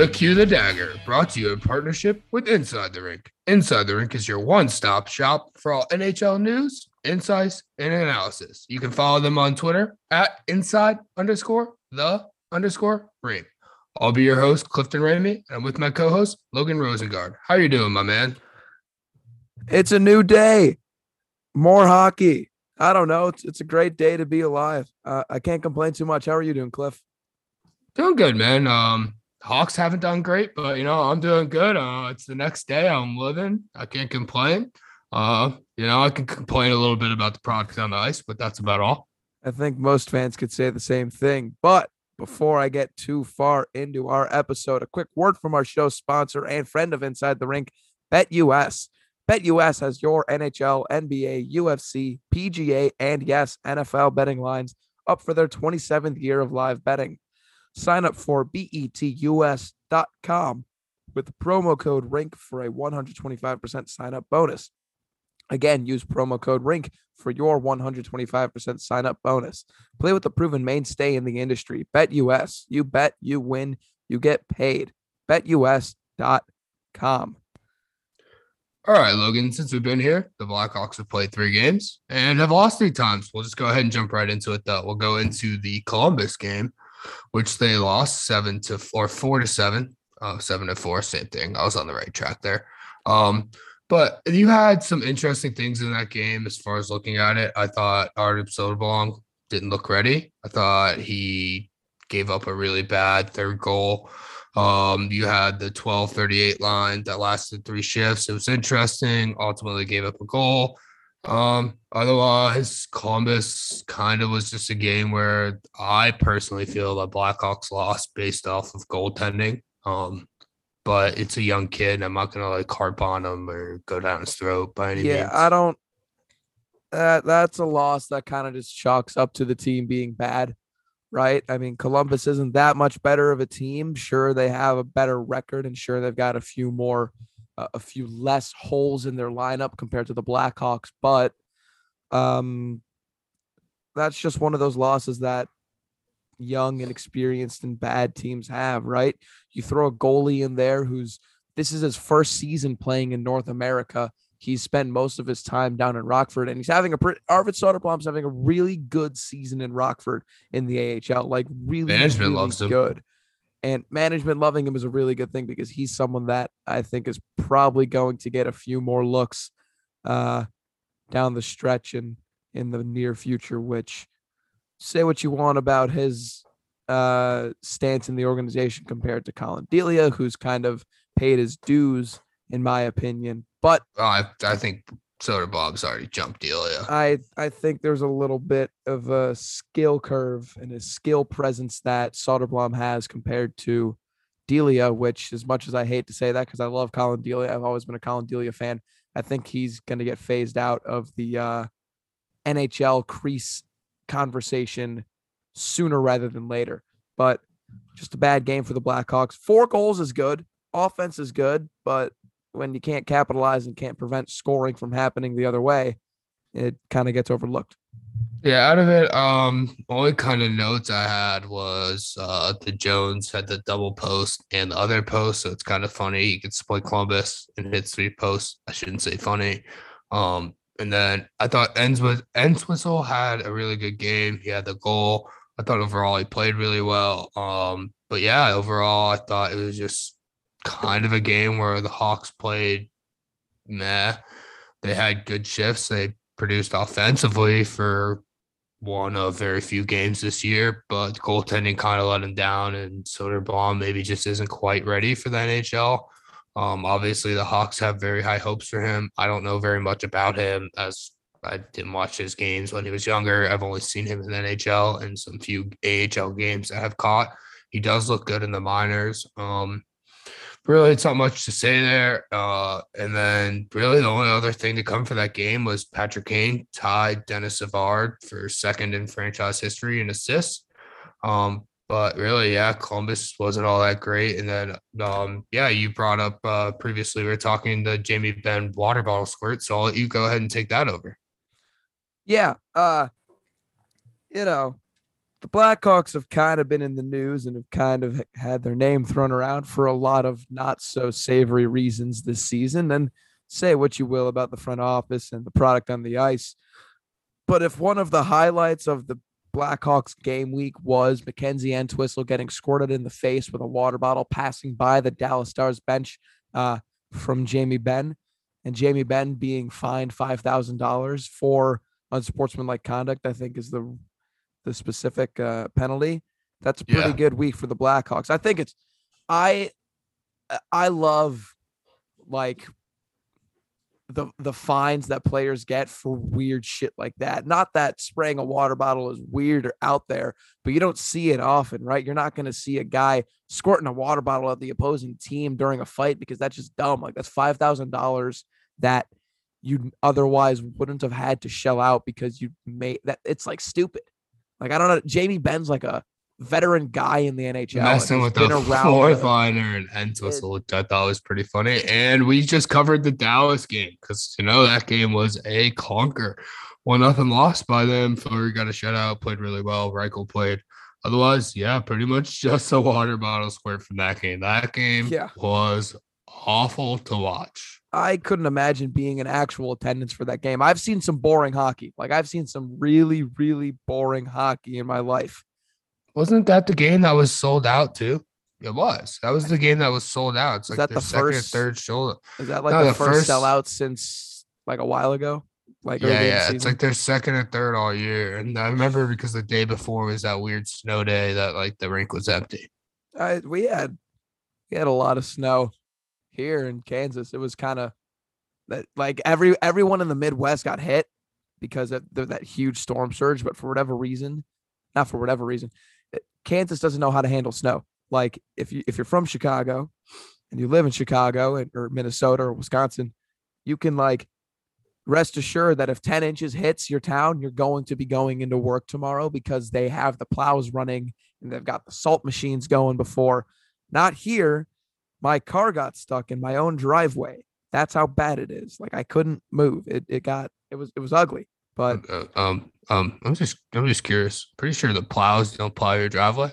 To Cue the Dagger, brought to you in partnership with Inside the Rink. Inside the Rink is your one stop shop for all NHL news, insights, and analysis. You can follow them on Twitter at inside underscore the underscore rink. I'll be your host, Clifton Ramey, and I'm with my co host, Logan Rosengard. How are you doing, my man? It's a new day. More hockey. I don't know. It's, it's a great day to be alive. Uh, I can't complain too much. How are you doing, Cliff? Doing good, man. Um, Hawks haven't done great, but you know, I'm doing good. Uh, it's the next day. I'm living. I can't complain. Uh, you know, I can complain a little bit about the product on the ice, but that's about all. I think most fans could say the same thing. But before I get too far into our episode, a quick word from our show sponsor and friend of Inside the Rink, BetUS. BetUS has your NHL, NBA, UFC, PGA, and yes, NFL betting lines up for their 27th year of live betting. Sign up for betus.com with the promo code RINK for a 125% sign up bonus. Again, use promo code RINK for your 125% sign up bonus. Play with the proven mainstay in the industry. BetUS. You bet, you win, you get paid. BetUS.com. All right, Logan, since we've been here, the Blackhawks have played three games and have lost three times. We'll just go ahead and jump right into it, though. We'll go into the Columbus game, which they lost seven to or four to seven, uh, seven to four, same thing. I was on the right track there. Um, but you had some interesting things in that game as far as looking at it. I thought Artem Soderblom didn't look ready. I thought he gave up a really bad third goal. Um, you had the 12 38 line that lasted three shifts. It was interesting. Ultimately, gave up a goal. Um, otherwise, Columbus kind of was just a game where I personally feel that Blackhawks lost based off of goaltending. Um, but it's a young kid. I'm not gonna like harp on him or go down his throat by any yeah, means. Yeah, I don't. That that's a loss that kind of just chalks up to the team being bad, right? I mean, Columbus isn't that much better of a team. Sure, they have a better record, and sure, they've got a few more, uh, a few less holes in their lineup compared to the Blackhawks, but um, that's just one of those losses that young and experienced and bad teams have, right? You throw a goalie in there who's this is his first season playing in North America. He's spent most of his time down in Rockford, and he's having a pretty. Arvid Soderblom's having a really good season in Rockford in the AHL, like really, Management really loves him. And management loving him is a really good thing because he's someone that I think is probably going to get a few more looks uh, down the stretch and in the near future. Which say what you want about his uh, stance in the organization compared to Colin Delia, who's kind of paid his dues, in my opinion. But Oh, I, I think Soderblom's already jumped Delia. I I think there's a little bit of a skill curve and a skill presence that Soderblom has compared to Delia, which as much as I hate to say that because I love Colin Delia, I've always been a Colin Delia fan. I think he's going to get phased out of the uh, NHL crease conversation sooner rather than later. But just a bad game for the Blackhawks. Four goals is good. Offense is good, but when you can't capitalize and can't prevent scoring from happening the other way, it kind of gets overlooked. Yeah, out of it, um, only kind of notes I had was uh the Jones had the double post and the other post, so it's kind of funny. You could split Columbus and hit three posts. I shouldn't say funny. Um, and then I thought Enswith Entwistle had a really good game. He had the goal. I thought overall he played really well. Um, but yeah, overall I thought it was just kind of a game where the Hawks played meh. They had good shifts. They produced offensively for one of very few games this year, but goaltending kind of let him down, and Soderblom maybe just isn't quite ready for the NHL. Um, obviously, the Hawks have very high hopes for him. I don't know very much about him as I didn't watch his games when he was younger. I've only seen him in the NHL and some few AHL games I have caught. He does look good in the minors. Um, really, it's not much to say there. Uh, and then really the only other thing to come for that game was Patrick Kane tied Denis Savard for second in franchise history in assists. Um, but really, yeah, Columbus wasn't all that great. And then, um, yeah, you brought up uh, previously, we were talking the Jamie Benn water bottle squirt. So I'll let you go ahead and take that over. Yeah, uh, you know, Blackhawks have kind of been in the news and have kind of had their name thrown around for a lot of not so savory reasons this season. And say what you will about the front office and the product on the ice. But if one of the highlights of the Blackhawks game week was Mackenzie Entwistle getting squirted in the face with a water bottle passing by the Dallas Stars bench uh, from Jamie Benn, and Jamie Benn being fined five thousand dollars for unsportsmanlike conduct, I think is the the specific uh, penalty. That's a pretty Yeah. good week for the Blackhawks. I think it's I I love like the the fines that players get for weird shit like that. Not that spraying a water bottle is weird or out there, but you don't see it often, right? You're not going to see a guy squirting a water bottle at the opposing team during a fight because that's just dumb. Like that's five thousand dollars that you otherwise wouldn't have had to shell out because you made that. It's like stupid. Like I don't know. Jamie Benn's like a veteran guy in the NHL. Messing with the fourth liner and which I thought was pretty funny. And we just covered the Dallas game because you know that game was a clunker. One nothing lost by them. Fleury got a shutout, played really well. Reichel played. Otherwise, yeah, pretty much just a water bottle squirt from that game. That game Yeah. was awful to watch. I couldn't imagine being in actual attendance for that game. I've seen some boring hockey. Like I've seen some really, really boring hockey in my life. Wasn't that the game that was sold out too? It was. That was the game that was sold out. It's Is like that the second or first- third shoulder. Is that like No, the, the first, first- sellout since like a while ago? Like Yeah, yeah. It's season? like their second and third all year. And I remember because the day before was that weird snow day that like the rink was empty. I, we had we had a lot of snow here in Kansas. It was kind of like every everyone in the Midwest got hit because of that huge storm surge. But for whatever reason, not for whatever reason, eh, Kansas doesn't know how to handle snow. Like if you if you're from Chicago and you live in Chicago or Minnesota or Wisconsin, you can like rest assured that if 10 inches hits your town, you're going to be going into work tomorrow because they have the plows running and they've got the salt machines going before. Not here. My car got stuck in my own driveway. That's how bad it is. Like I couldn't move. It it got it was it was ugly. But Uh, um, um, I'm just, I'm just curious. Pretty sure the plows don't plow your driveway.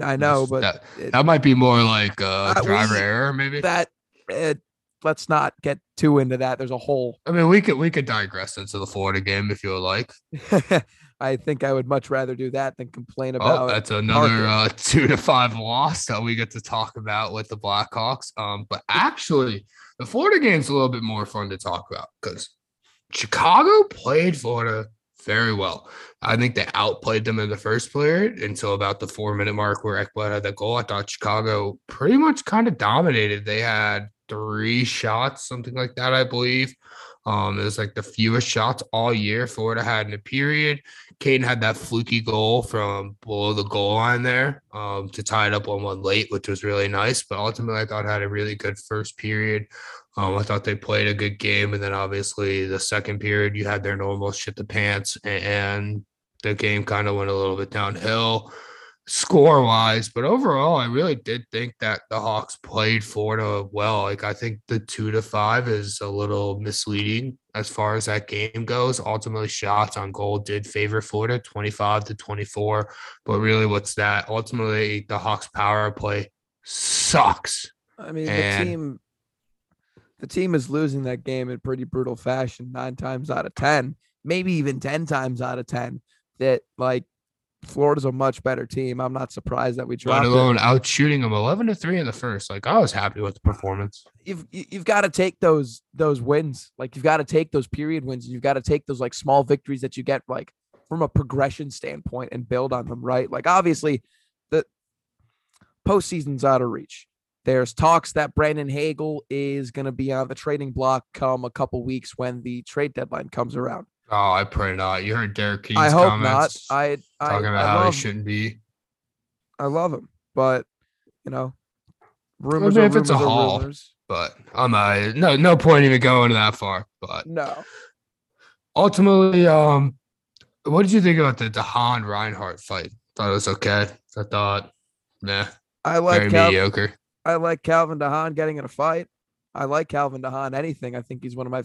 I know, Just- but that, it- that might be more like uh, Uh, driver we- error, maybe. that it, let's not get too into that. There's a whole I mean, we could, we could digress into the Florida game if you would like. I think I would much rather do that than complain Oh, about that's another uh, two to five loss that we get to talk about with the Blackhawks. Um, but actually, the Florida game's a little bit more fun to talk about because Chicago played Florida very well. I think they outplayed them in the first period until about the four minute mark where Ekblad had the goal. I thought Chicago pretty much kind of dominated. They had three shots, something like that, I believe. Um, it was like the fewest shots all year Florida had in a period. Caden had that fluky goal from below the goal line there um, to tie it up on one late, which was really nice. But ultimately, I thought had a really good first period. Um, I thought they played a good game, and then obviously the second period, you had their normal shit the pants, and the game kind of went a little bit downhill score wise. But overall, I really did think that the Hawks played Florida well. Like I think the two to five is a little misleading as far as that game goes. Ultimately, shots on goal did favor Florida 25 to 24. But really, what's that? Ultimately, the Hawks power play sucks. I mean, And- the team the team is losing that game in pretty brutal fashion nine times out of 10, maybe even 10 times out of 10. That like Florida's a much better team. I'm not surprised that we Let dropped it. alone out shooting them 11 to 3 in the first. Like I was happy with the performance. You've you've got to take those those wins. Like you've got to take those period wins. You've got to take those like small victories that you get like from a progression standpoint and build on them, right? Like obviously the postseason's out of reach. There's talks that Brandon Hagel is going to be on the trading block come a couple weeks when the trade deadline comes around. Oh, I pray not. You heard Derek King's I hope comments not. I I, talking about I how love, he shouldn't be. I love him, but you know, I rumors mean, are if it's a rumors haul. rumors. But I'm uh, no no point even going that far. But No, ultimately, um, what did you think about the DeHaan Reinhart fight? Thought it was okay. I thought, nah, I like very Cal- mediocre. I like Calvin DeHaan getting in a fight. I like Calvin DeHaan anything. I think he's one of my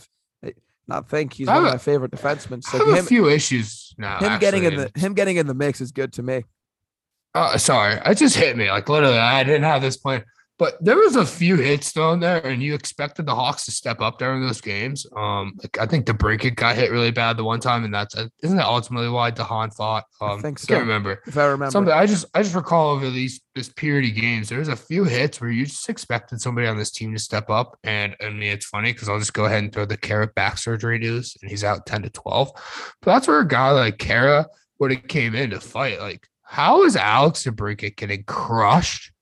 Not think he's I one of my favorite defensemen. I So have a few issues now. him getting in the him getting in the mix is good to me. Uh, sorry, it just hit me. Like literally, I didn't have this plan, but there was a few hits thrown there, and you expected the Hawks to step up during those games. Um, like I think the DeBrincat got hit really bad the one time, and that's uh, isn't that ultimately why DeHaan fought? Um, think I so. can't remember. If I remember, Something I just I just recall over these this period of games, there was a few hits where you just expected somebody on this team to step up, and I mean it's funny because I'll just go ahead and throw the Khaira back surgery news, and he's out ten to twelve. But that's where a guy like Khaira would have came in to fight. Like, how is Alex DeBrincat getting crushed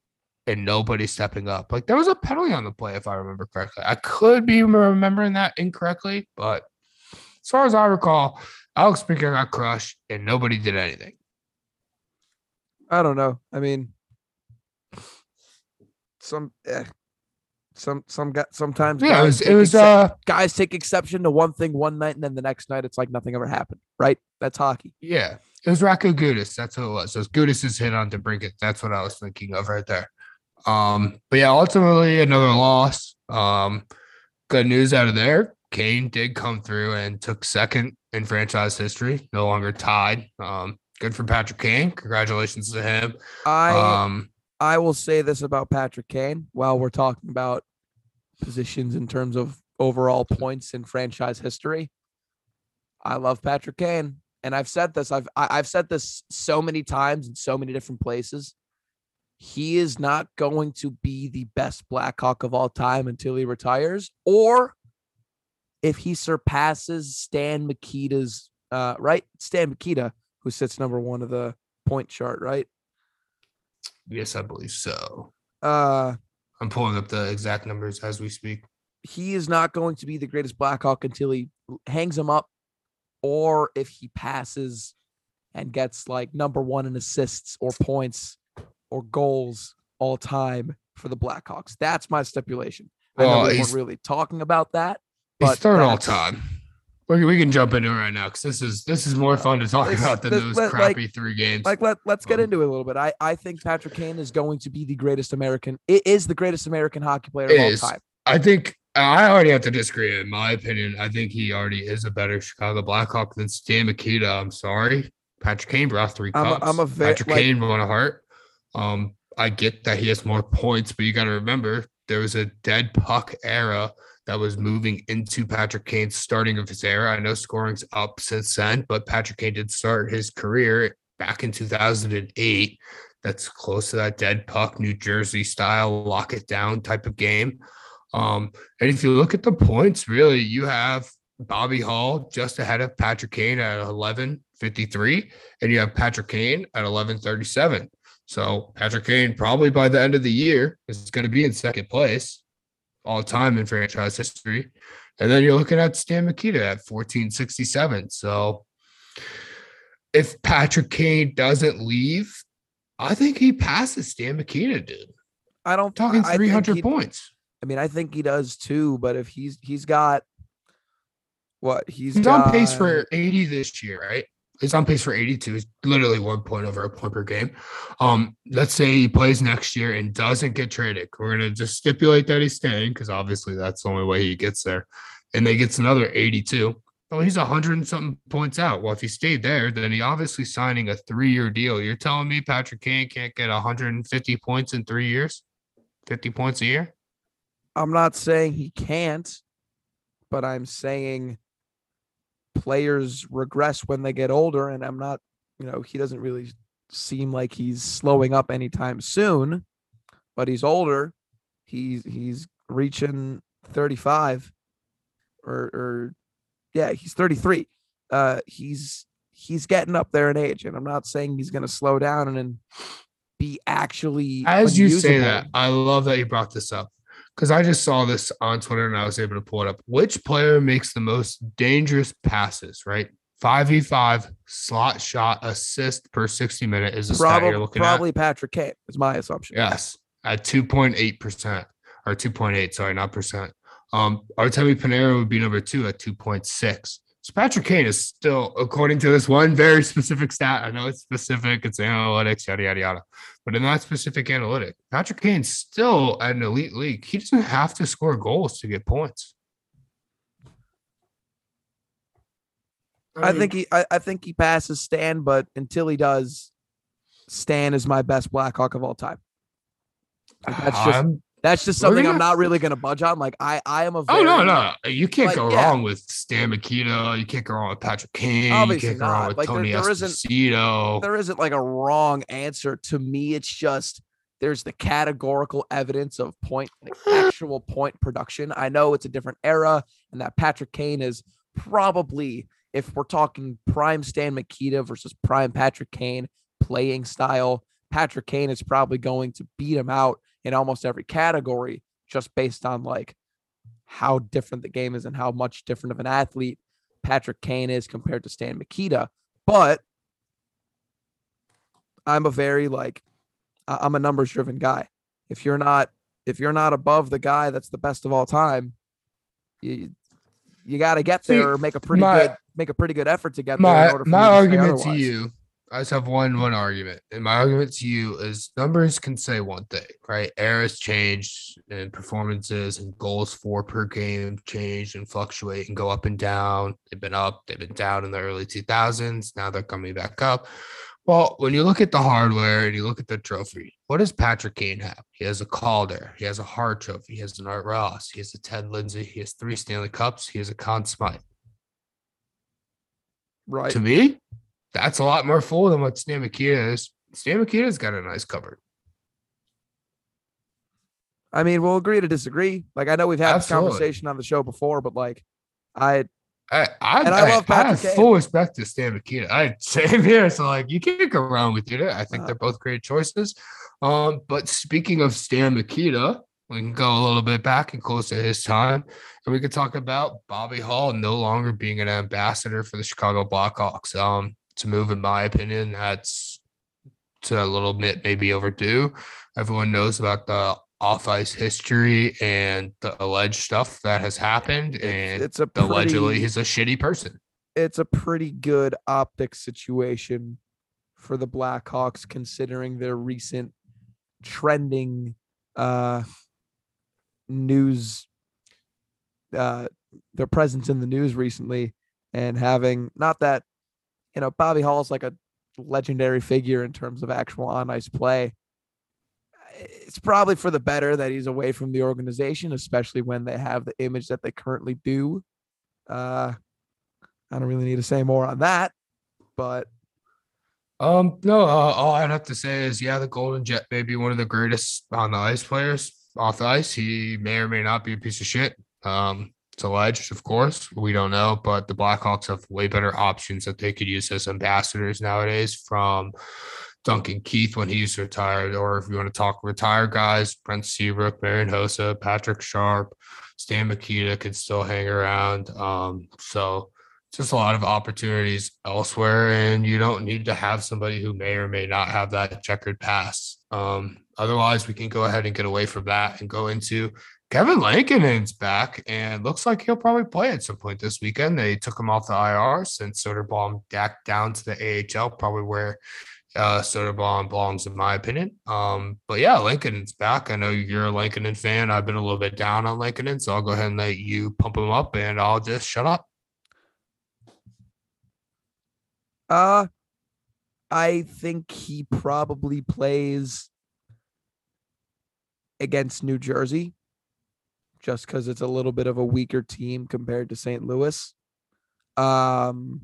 and nobody stepping up? Like, there was a penalty on the play if I remember correctly. I could be remembering that incorrectly, but as far as I recall, Alex DeBrincat got crushed and nobody did anything. I don't know. I mean, some eh, some some got sometimes Yeah, it was it was uh guys take exception to one thing one night and then the next night it's like nothing ever happened. Right? That's hockey. yeah, it was Radko Gudas. That's who it was. So it's Gudas's hit on DeBrincat. That's what I was thinking of right there. Um, but yeah, ultimately another loss. Um, good news out of there. Kane did come through and took second in franchise history, no longer tied. Um, good for Patrick Kane. Congratulations to him. I Um, I will say this about Patrick Kane while we're talking about positions in terms of overall points in franchise history. I love Patrick Kane, and I've said this. I've I've said this so many times in so many different places. He is not going to be the best Blackhawk of all time until he retires, or if he surpasses Stan Mikita's uh, right, Stan Mikita, who sits number one of the point chart, right? yes, I believe so. Uh, I'm pulling up the exact numbers as we speak. he is not going to be the greatest Blackhawk until he hangs him up, or if he passes and gets like number one in assists or points or goals all time for the Blackhawks. That's my stipulation. I know Well, we weren't really talking about that. But third all time. We, we can jump into it right now because this is this is more fun to talk This- about than this- those like- crappy three games. Like let let's get Um, into it a little bit. I I think Patrick Kane is going to be the greatest American. It is the greatest American hockey player of Is. all time. I think I already have to disagree. In my opinion, I think he already is a better Chicago Blackhawk than Stan Mikita. I'm sorry. Patrick Kane brought 3 I'm a- cups. I'm a ve- Patrick like- Kane won a Hart. Um, I get that he has more points, but you got to remember there was a dead puck era that was moving into Patrick Kane's starting of his era. I know scoring's up since then, but Patrick Kane did start his career back in 2008. That's close to that dead puck, New Jersey style, lock it down type of game. Um, and if you look at the points, really, you have Bobby Hull just ahead of Patrick Kane at 1153, and you have Patrick Kane at 1137. So Patrick Kane probably by the end of the year is going to be in second place all time in franchise history. And then you're looking at Stan Mikita at 1467. So if Patrick Kane doesn't leave, I think he passes Stan Mikita, dude. I don't Talking I- I think 300 he- points. I mean, I think he does too. But if he's he's got what he's, He's got, on pace for 80 this year, right? He's on pace for 82. He's literally one point over a point per game. Um, let's say he plays next year and doesn't get traded. We're gonna just stipulate that he's staying because obviously that's the only way he gets there. And they gets another 82. Well, he's a hundred and something points out. Well, if he stayed there, then he obviously signing a three-year deal. You're telling me Patrick Kane can't get 150 points in three years, 50 points a year? I'm not saying he can't, but I'm saying players regress when they get older, and I'm not, you know, he doesn't really seem like he's slowing up anytime soon, but he's older. He's he's reaching 35 or or yeah, he's 33. Uh he's he's getting up there in age, and I'm not saying he's gonna slow down and then be actually As you say that, I love that you brought this up because I just saw this on Twitter and I was able to pull it up. Which player makes the most dangerous passes, right? 5v5 slot shot assist per 60 minute is a stat probably you're looking at. probably Patrick Kane is my assumption. Yes, at 2.8% or 2.8, sorry, not percent. Um, Artemi Panarin would be number two at 2.6. So Patrick Kane is still, according to this one very specific stat, I know it's specific, it's analytics, yada yada yada. But in that specific analytic, Patrick Kane's still at an elite league. He doesn't have to score goals to get points. I think he I, I think he passes Stan, but until he does, Stan is my best Blackhawk of all time. Like, that's just I'm- that's just something I'm not really gonna budge on. Like I I am a oh no, no, you can't like, go yeah. wrong with Stan Mikita. You can't go wrong with Patrick Kane. Obviously you can't go wrong with Like, there- Tony there isn't, there isn't like a wrong answer to me. It's just there's the categorical evidence of point like actual point production. I know it's a different era, and that Patrick Kane is probably if we're talking prime Stan Mikita versus prime Patrick Kane playing style, Patrick Kane is probably going to beat him out in almost every category just based on like how different the game is and how much different of an athlete Patrick Kane is compared to Stan Mikita. But I'm a very like I'm a numbers driven guy. If you're not if you're not above the guy that's the best of all time, you you got to get See, there or make a pretty my- good make a pretty good effort to get there. my in order for my argument to you i just have one one argument and my argument to you is numbers can say one thing right? Eras change and performances and goals for per game change and fluctuate and go up and down. They've been up they've been down in the early 2000s now they're coming back up. Well when you look at the hardware and you look at the trophy what does patrick kane have? He has a calder he has a hart trophy he has an art ross he has a ted lindsay he has three stanley cups he has a Conn smythe. Right? to me, that's a lot more full than what Stan Mikita is. Stan Mikita's got a nice cupboard. I mean, we'll agree to disagree. Like I know we've had Absolutely. this conversation on the show before, but like I I, I, I love I have Kane. full respect to Stan Mikita. I same here. So like you can't go wrong with it. I think Uh, they're both great choices. Um, but speaking of Stan Mikita, we can go a little bit back and close to his time, and we could talk about Bobby Hull no longer being an ambassador for the Chicago Blackhawks. Um, it's a move, in my opinion, that's to a little bit maybe overdue. Everyone knows about the off ice history and the alleged stuff that has happened, and it's a allegedly he's a shitty person. it's a pretty good optic situation for the Blackhawks considering their recent trending uh news uh their presence in the news recently and having not that you know Bobby Hull's like a legendary figure in terms of actual on ice play. It's probably for the better that he's away from the organization, especially when they have the image that they currently do. Uh I don't really need to say more on that, but Um, no, uh, all I'd have to say is, yeah, the Golden Jet may be one of the greatest on the ice players off the ice. He may or may not be a piece of shit. Um, it's alleged, of course. We don't know, but the Blackhawks have way better options that they could use as ambassadors nowadays from Duncan Keith when he's retired, or if you want to talk retired guys, Brent Seabrook, Marian Hossa, Patrick Sharp, Stan Mikita could still hang around. Um, so just a lot of opportunities elsewhere, and you don't need to have somebody who may or may not have that checkered past. Um, otherwise, we can go ahead and get away from that and go into Kevin Lankinen's back, and looks like he'll probably play at some point this weekend. They took him off the IR since Soderblom back down to the AHL, probably where uh, Soderblom belongs, in my opinion. Um, but yeah, Lankinen's back. I know you're a Lankinen fan. I've been a little bit down on Lankinen, so I'll go ahead and let you pump him up, and I'll just shut up. Uh, I think he probably plays against New Jersey just because it's a little bit of a weaker team compared to St. Louis. Um,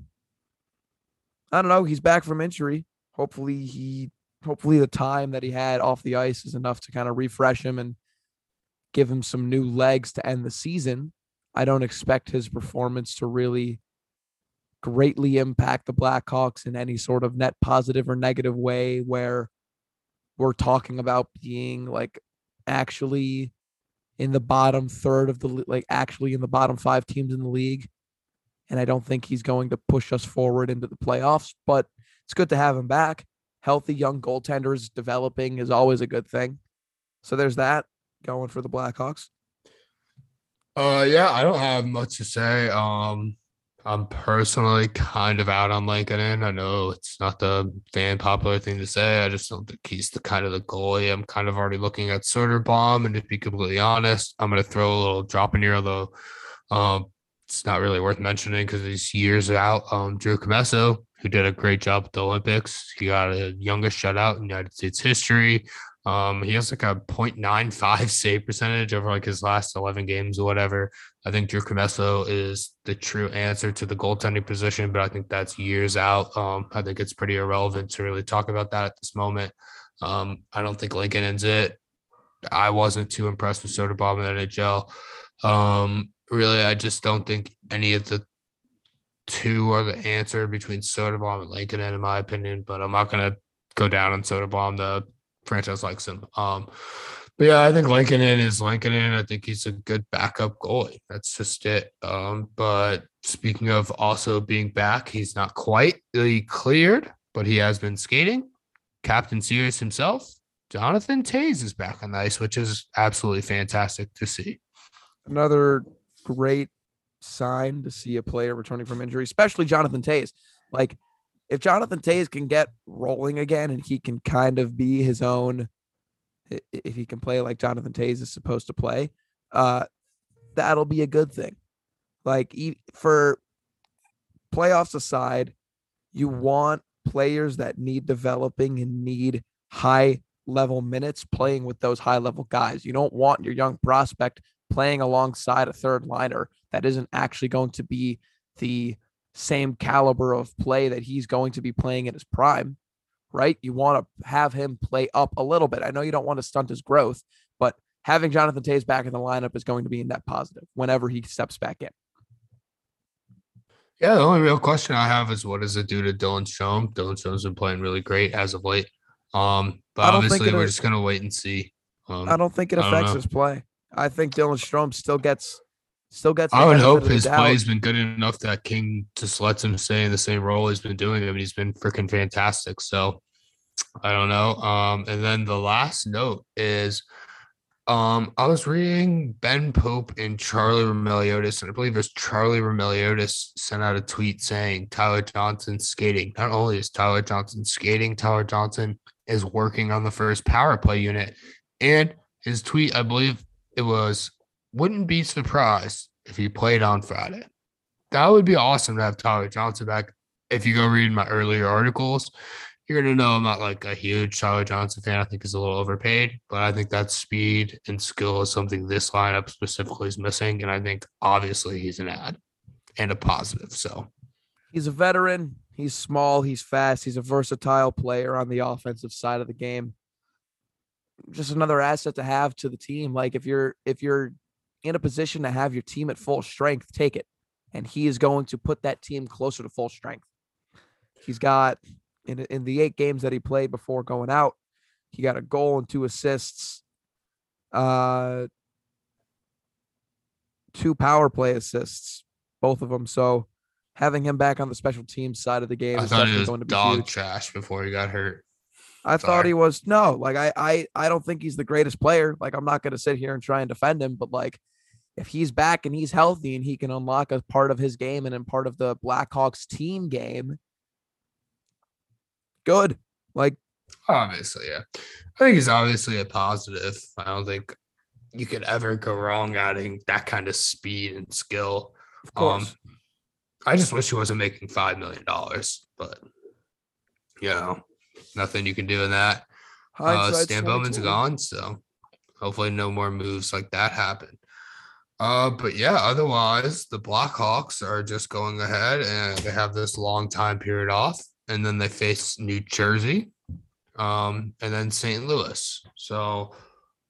I don't know. He's back from injury. Hopefully, he hopefully the time that he had off the ice is enough to kind of refresh him and give him some new legs to end the season. I don't expect his performance to really greatly impact the Blackhawks in any sort of net positive or negative way where we're talking about being like actually in the bottom third of the like actually in the bottom 5 teams in the league. And I don't think he's going to push us forward into the playoffs but it's good to have him back. Healthy young goaltenders developing is always a good thing. So there's that going for the Blackhawks. Uh, yeah, I don't have much to say. Um, I'm personally kind of out on Lankinen. I know it's not the fan popular thing to say. I just don't think he's the kind of the goalie. I'm kind of already looking at Soderblom, and to be completely honest, I'm gonna throw a little drop in here, although um, it's not really worth mentioning because he's years out. Um, Drew Commesso, who did a great job at the Olympics. He got a youngest shutout in United States history. Um, he has like a 0.95 save percentage over like his last 11 games or whatever. I think Drew Commesso is the true answer to the goaltending position, but I think that's years out. Um, I think it's pretty irrelevant to really talk about that at this moment. Um, I don't think Lankinen's it. I wasn't too impressed with Soderblom in the NHL. Um, really, I just don't think any of the two are the answer between Soderblom and Lankinen, in my opinion. But I'm not gonna go down on Soderblom. The franchise likes him. Um, but yeah, I think Lankinen is Lankinen. I think he's a good backup goalie. That's just it. Um, but speaking of also being back, he's not quite cleared, but he has been skating. Captain Serious himself, Jonathan Toews is back on the ice, which is absolutely fantastic to see. Another great sign to see a player returning from injury, especially Jonathan Toews. Like if Jonathan Toews can get rolling again and he can kind of be his own, if he can play like Jonathan Toews is supposed to play, uh, that'll be a good thing. Like for playoffs aside, you want players that need developing and need high level minutes playing with those high level guys. You don't want your young prospect playing alongside a third liner that isn't actually going to be the same caliber of play that he's going to be playing in his prime, right? You want to have him play up a little bit. I know you don't want to stunt his growth, but having Jonathan Toews back in the lineup is going to be a net positive whenever he steps back in. Yeah, the only real question I have is what does it do to Dylan Strome? Dylan Strome's been playing really great as of late. Um, but obviously we're just gonna wait and see. Um, I don't think it affects his play. I think Dylan Strome still gets still gets. I would hope his play's been good enough that King just lets him stay in the same role he's been doing. I mean, he's been freaking fantastic. So I don't know. Um, and then the last note is um, I was reading Ben Pope and Charlie Roumeliotis, and I believe it was Charlie Roumeliotis sent out a tweet saying Tyler Johnson skating. Not only is Tyler Johnson skating, Tyler Johnson is working on the first power play unit. And his tweet, I believe it was, wouldn't be surprised if he played on Friday. That would be awesome to have Tyler Johnson back. If you go read my earlier articles, you're gonna know I'm not like a huge Tyler Johnson fan. I think he's a little overpaid, but I think that speed and skill is something this lineup specifically is missing. And I think obviously he's an ad and a positive. So he's a veteran. He's small. He's fast. He's a versatile player on the offensive side of the game. Just another asset to have to the team. Like if you're if you're in a position to have your team at full strength, take it. And he is going to put that team closer to full strength. He's got in in the eight games that he played before going out. He got a goal and two assists, uh, two power play assists, both of them. So having him back on the special teams side of the game I is definitely going to be dog huge. trash before he got hurt. I Sorry. thought he was no, like I I I don't think he's the greatest player. Like I'm not going to sit here and try and defend him, but like if he's back and he's healthy and he can unlock a part of his game and in part of the Blackhawks team game, good. Like obviously, yeah. I think he's obviously a positive. I don't think you could ever go wrong adding that kind of speed and skill. Of course. Um, I just wish he wasn't making five million dollars, but you know, nothing you can do in that. Uh, Stan Bowman's gone, so hopefully no more moves like that happen. Uh, but yeah, otherwise the Blackhawks are just going ahead and they have this long time period off and then they face New Jersey, um, and then St. Louis. So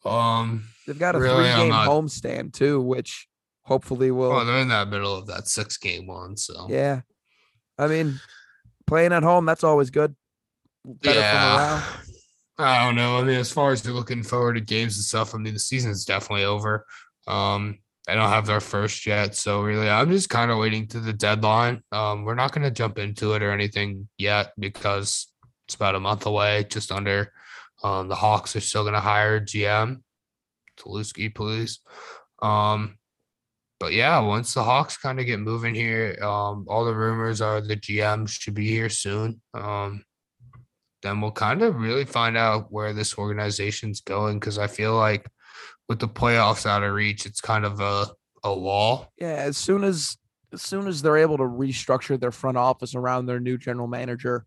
um, they've got a really, three game not... homestand too, which hopefully will. Oh, they're in that middle of that six game one. So yeah, I mean, playing at home that's always good. Better yeah. I don't know. I mean, as far as you're looking forward to games and stuff, I mean, the season's definitely over. Um, I don't have their first yet. So really, I'm just kind of waiting to the deadline. Um, we're not going to jump into it or anything yet because it's about a month away, just under. Um, the Hawks are still going to hire GM, Tulowitzki, please. Um, but yeah, once the Hawks kind of get moving here, um, all the rumors are the GM should be here soon. Um, then we'll kind of really find out where this organization's going because I feel like with the playoffs out of reach, it's kind of a a wall. Yeah, as soon as as soon as they're able to restructure their front office around their new general manager,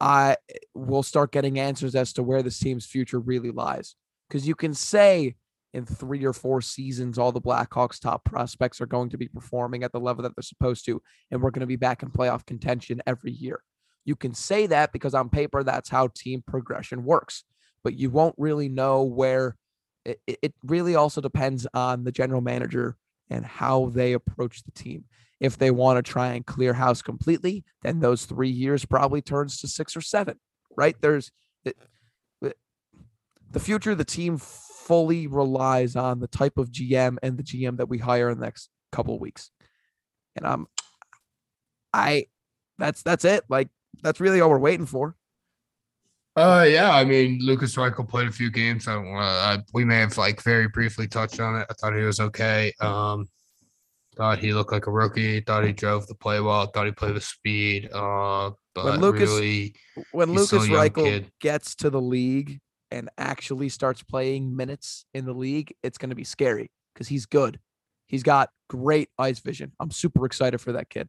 I will start getting answers as to where this team's future really lies. Because you can say in three or four seasons, all the Blackhawks top prospects are going to be performing at the level that they're supposed to, and we're going to be back in playoff contention every year. You can say that because on paper, that's how team progression works, but you won't really know where it, it really also depends on the general manager and how they approach the team. If they want to try and clear house completely, then those three years probably turns to six or seven, right? There's the future of the team fully relies on the type of GM and the GM that we hire in the next couple of weeks. And I'm, I, that's that's it. Like that's really all we're waiting for. Uh, yeah. I mean, Lukas Reichel played a few games. I don't want to. We may have like very briefly touched on it. I thought he was okay. Um, thought he looked like a rookie. Thought he drove the play well. Thought he played with speed. Uh, but when Lukas, really, when Lukas Reichel gets to the league and actually starts playing minutes in the league, it's going to be scary because he's good. He's got great eyes vision. I'm super excited for that kid.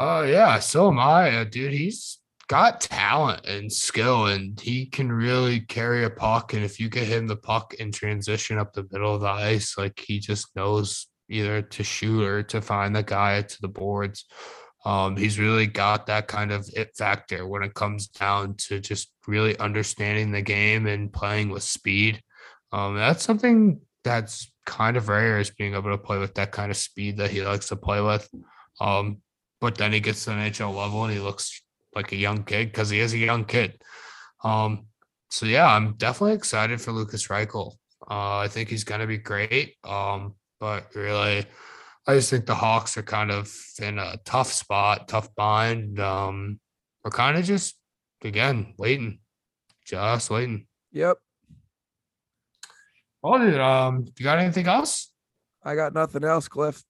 Uh, yeah. So am I, uh, dude. He's got talent and skill, and he can really carry a puck. And if you get him the puck in transition up the middle of the ice, like he just knows either to shoot or to find the guy to the boards. Um, he's really got that kind of it factor when it comes down to just really understanding the game and playing with speed. Um, that's something that's kind of rare is being able to play with that kind of speed that he likes to play with. Um, but then he gets to the NHL level and he looks like a young kid because he is a young kid. Um, so yeah, I'm definitely excited for Lukas Reichel. Uh, I think he's gonna be great. Um, but really, I just think the Hawks are kind of in a tough spot, tough bind. Um, we're kind of just again waiting, just waiting. Yep. Well, dude, um, you got anything else? I got nothing else, Cliff.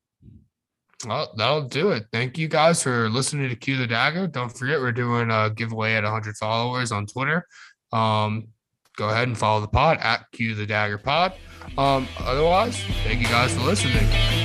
Well, that'll do it. Thank you guys for listening to Cue the Dagger. Don't forget, we're doing a giveaway at 100 followers on Twitter. Um, go ahead and follow the pod at Cue the Dagger Pod. Um, otherwise, thank you guys for listening.